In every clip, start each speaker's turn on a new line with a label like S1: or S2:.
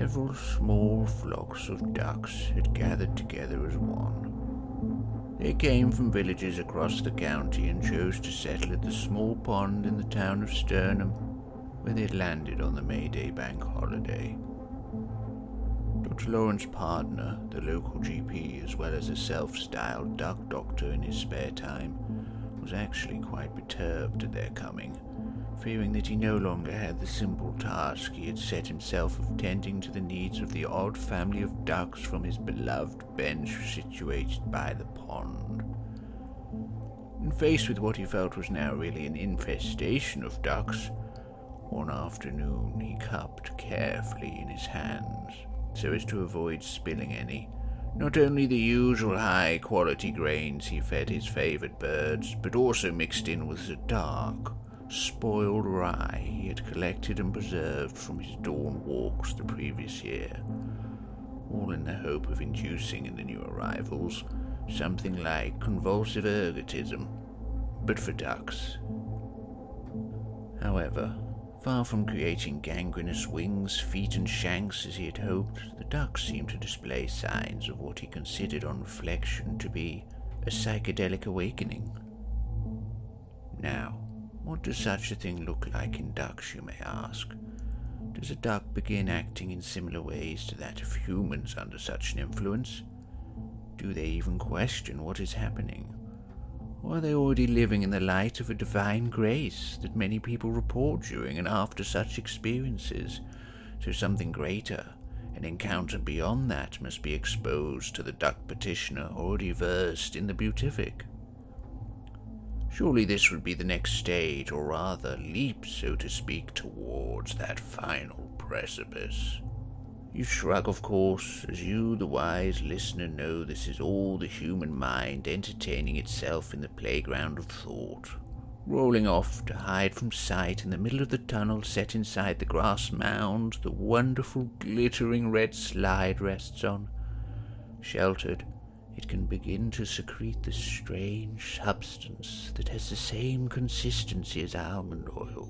S1: Several small flocks of ducks had gathered together as one. They came from villages across the county and chose to settle at the small pond in the town of Sturnham, where they had landed on the May Day bank holiday. Dr. Lawrence Pardner, the local GP, as well as a self styled duck doctor in his spare time, was actually quite perturbed at their coming fearing that he no longer had the simple task he had set himself of tending to the needs of the odd family of ducks from his beloved bench situated by the pond. And faced with what he felt was now really an infestation of ducks, one afternoon he cupped carefully in his hands, so as to avoid spilling any, not only the usual high quality grains he fed his favoured birds, but also mixed in with the dark, spoiled rye he had collected and preserved from his dawn walks the previous year, all in the hope of inducing in the new arrivals something like convulsive ergotism, but for ducks. However, far from creating gangrenous wings, feet, and shanks as he had hoped, the ducks seemed to display signs of what he considered on reflection to be a psychedelic awakening. Now, what does such a thing look like in ducks, you may ask? Does a duck begin acting in similar ways to that of humans under such an influence? Do they even question what is happening? Or are they already living in the light of a divine grace that many people report during and after such experiences? So something greater, an encounter beyond that, must be exposed to the duck petitioner already versed in the beatific. Surely this would be the next stage, or rather, leap, so to speak, towards that final precipice. You shrug, of course, as you, the wise listener, know this is all the human mind entertaining itself in the playground of thought, rolling off to hide from sight in the middle of the tunnel set inside the grass mound the wonderful glittering red slide rests on, sheltered it can begin to secrete the strange substance that has the same consistency as almond oil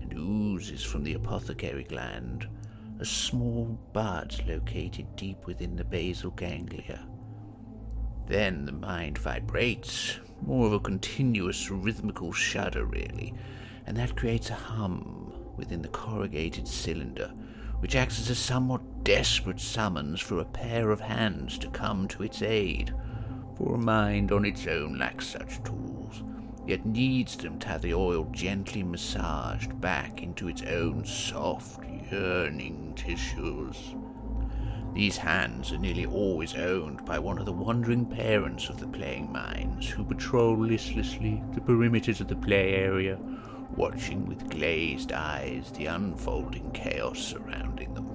S1: and oozes from the apothecary gland, a small bud located deep within the basal ganglia. Then the mind vibrates, more of a continuous rhythmical shudder, really, and that creates a hum within the corrugated cylinder which acts as a somewhat desperate summons for a pair of hands to come to its aid. For a mind on its own lacks such tools, yet needs them to have the oil gently massaged back into its own soft, yearning tissues. These hands are nearly always owned by one of the wandering parents of the playing minds who patrol listlessly the perimeters of the play area watching with glazed eyes the unfolding chaos surrounding them.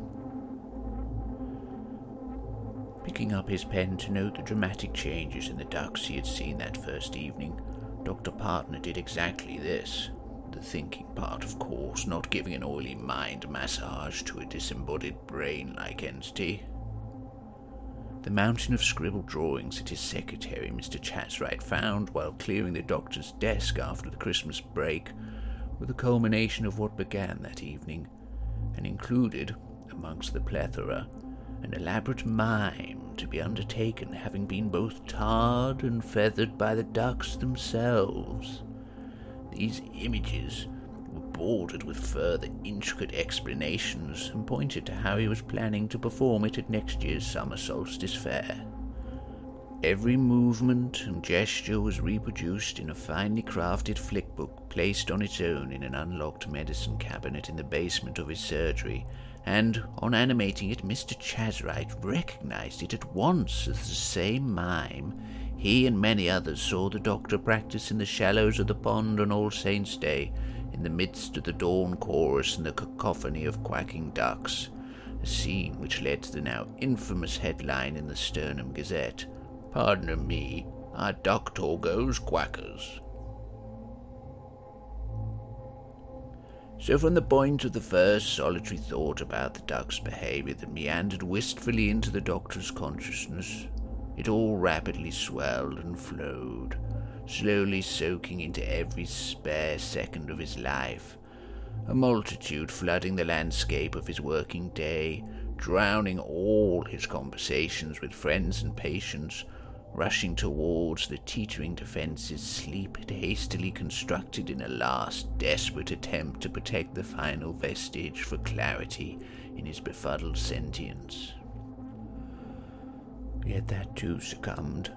S1: Picking up his pen to note the dramatic changes in the ducks he had seen that first evening, Dr. Pardner did exactly this. The thinking part, of course, not giving an oily mind massage to a disembodied brain like entity. The mountain of scribbled drawings that his secretary, Mr. Chatswright, found while clearing the doctor's desk after the Christmas break were the culmination of what began that evening, and included, amongst the plethora, an elaborate mime to be undertaken, having been both tarred and feathered by the ducks themselves. These images were bordered with further intricate explanations and pointed to how he was planning to perform it at next year's summer solstice fair. Every movement and gesture was reproduced in a finely crafted flickbook placed on its own in an unlocked medicine cabinet in the basement of his surgery, and on animating it, Mr. Chaswright recognized it at once as the same mime he and many others saw the doctor practice in the shallows of the pond on All Saints' Day, in the midst of the dawn chorus and the cacophony of quacking ducks, a scene which led to the now infamous headline in the Sturnham Gazette Pardon me, our doctor goes quackers. So, from the point of the first solitary thought about the duck's behavior that meandered wistfully into the doctor's consciousness, it all rapidly swelled and flowed, slowly soaking into every spare second of his life, a multitude flooding the landscape of his working day, drowning all his conversations with friends and patients, rushing towards the teetering defenses sleep had hastily constructed in a last desperate attempt to protect the final vestige for clarity in his befuddled sentience. Yet that too succumbed,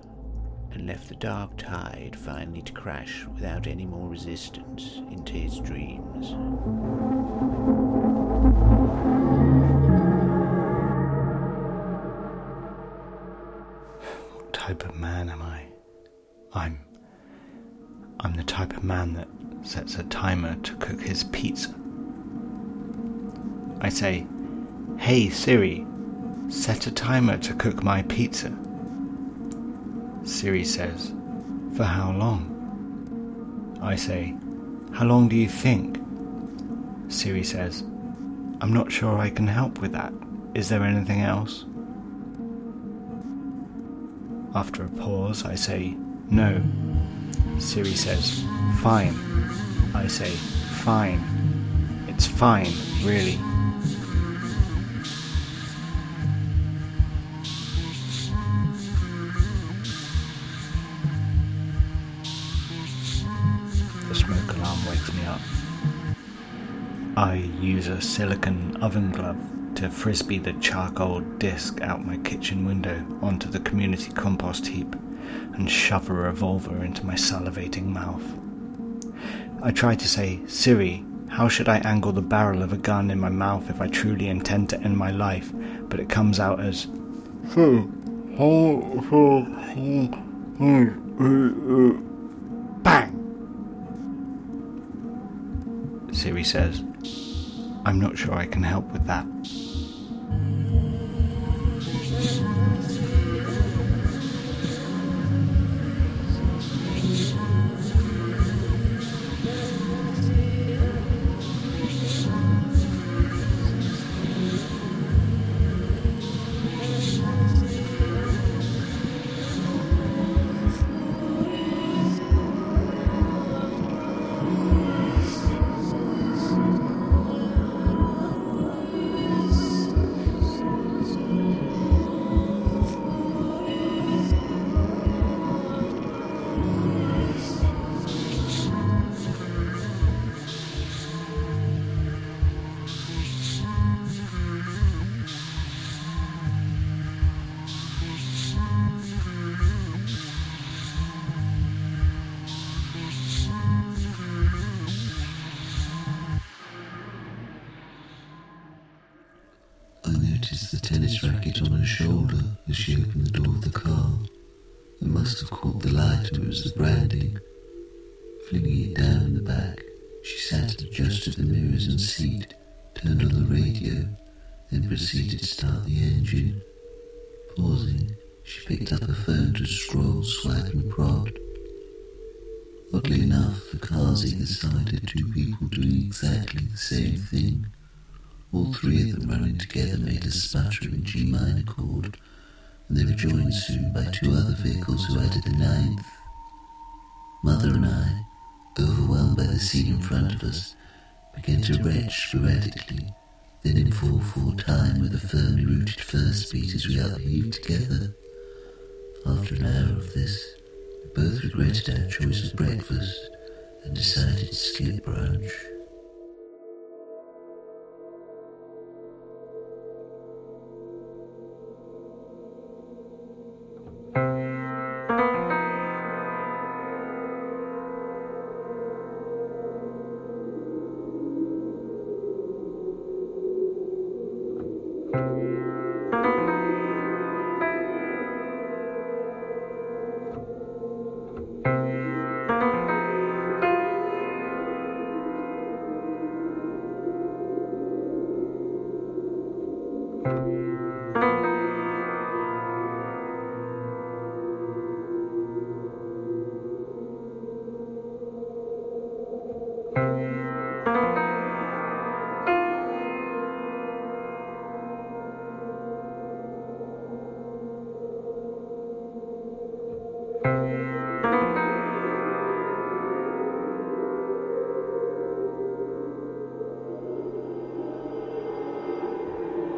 S1: and left the dark tide finally to crash without any more resistance into his dreams.
S2: Type of man am I? I'm. I'm the type of man that sets a timer to cook his pizza. I say, Hey Siri, set a timer to cook my pizza. Siri says, For how long? I say, How long do you think? Siri says, I'm not sure I can help with that. Is there anything else? After a pause, I say, No. Siri says, Fine. I say, Fine. It's fine, really. The smoke alarm wakes me up. I use a silicon oven glove to frisbee the charcoal disc out my kitchen window onto the community compost heap and shove a revolver into my salivating mouth. I try to say, Siri, how should I angle the barrel of a gun in my mouth if I truly intend to end my life? But it comes out as, uh, uh, bang! Siri says, I'm not sure I can help with that.
S3: It was the branding. Flinging it down the back, she sat, adjusted the mirrors and seat, turned on the radio, then proceeded to start the engine. Pausing, she picked up her phone to scroll, swipe and prod. Oddly enough, the car's either side had two people doing exactly the same thing. All three of them running together made a sputtering G minor chord, and they were joined soon by two other vehicles who added the ninth. Mother and I, overwhelmed by the scene in front of us, began to retch sporadically, then in 4-4 time with a firmly rooted first beat as we upheaved together. After an hour of this, we both regretted our choice of breakfast and decided to skip brunch.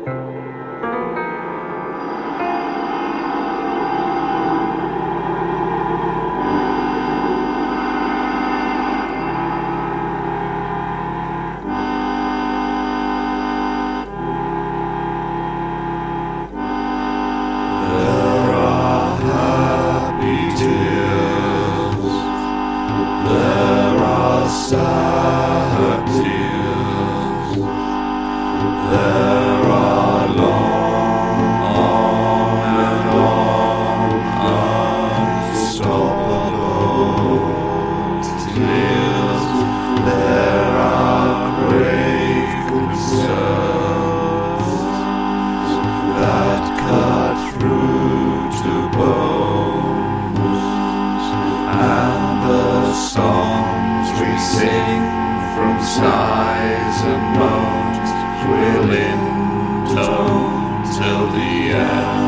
S4: Música sing from skies and moans, We'll intone till the end.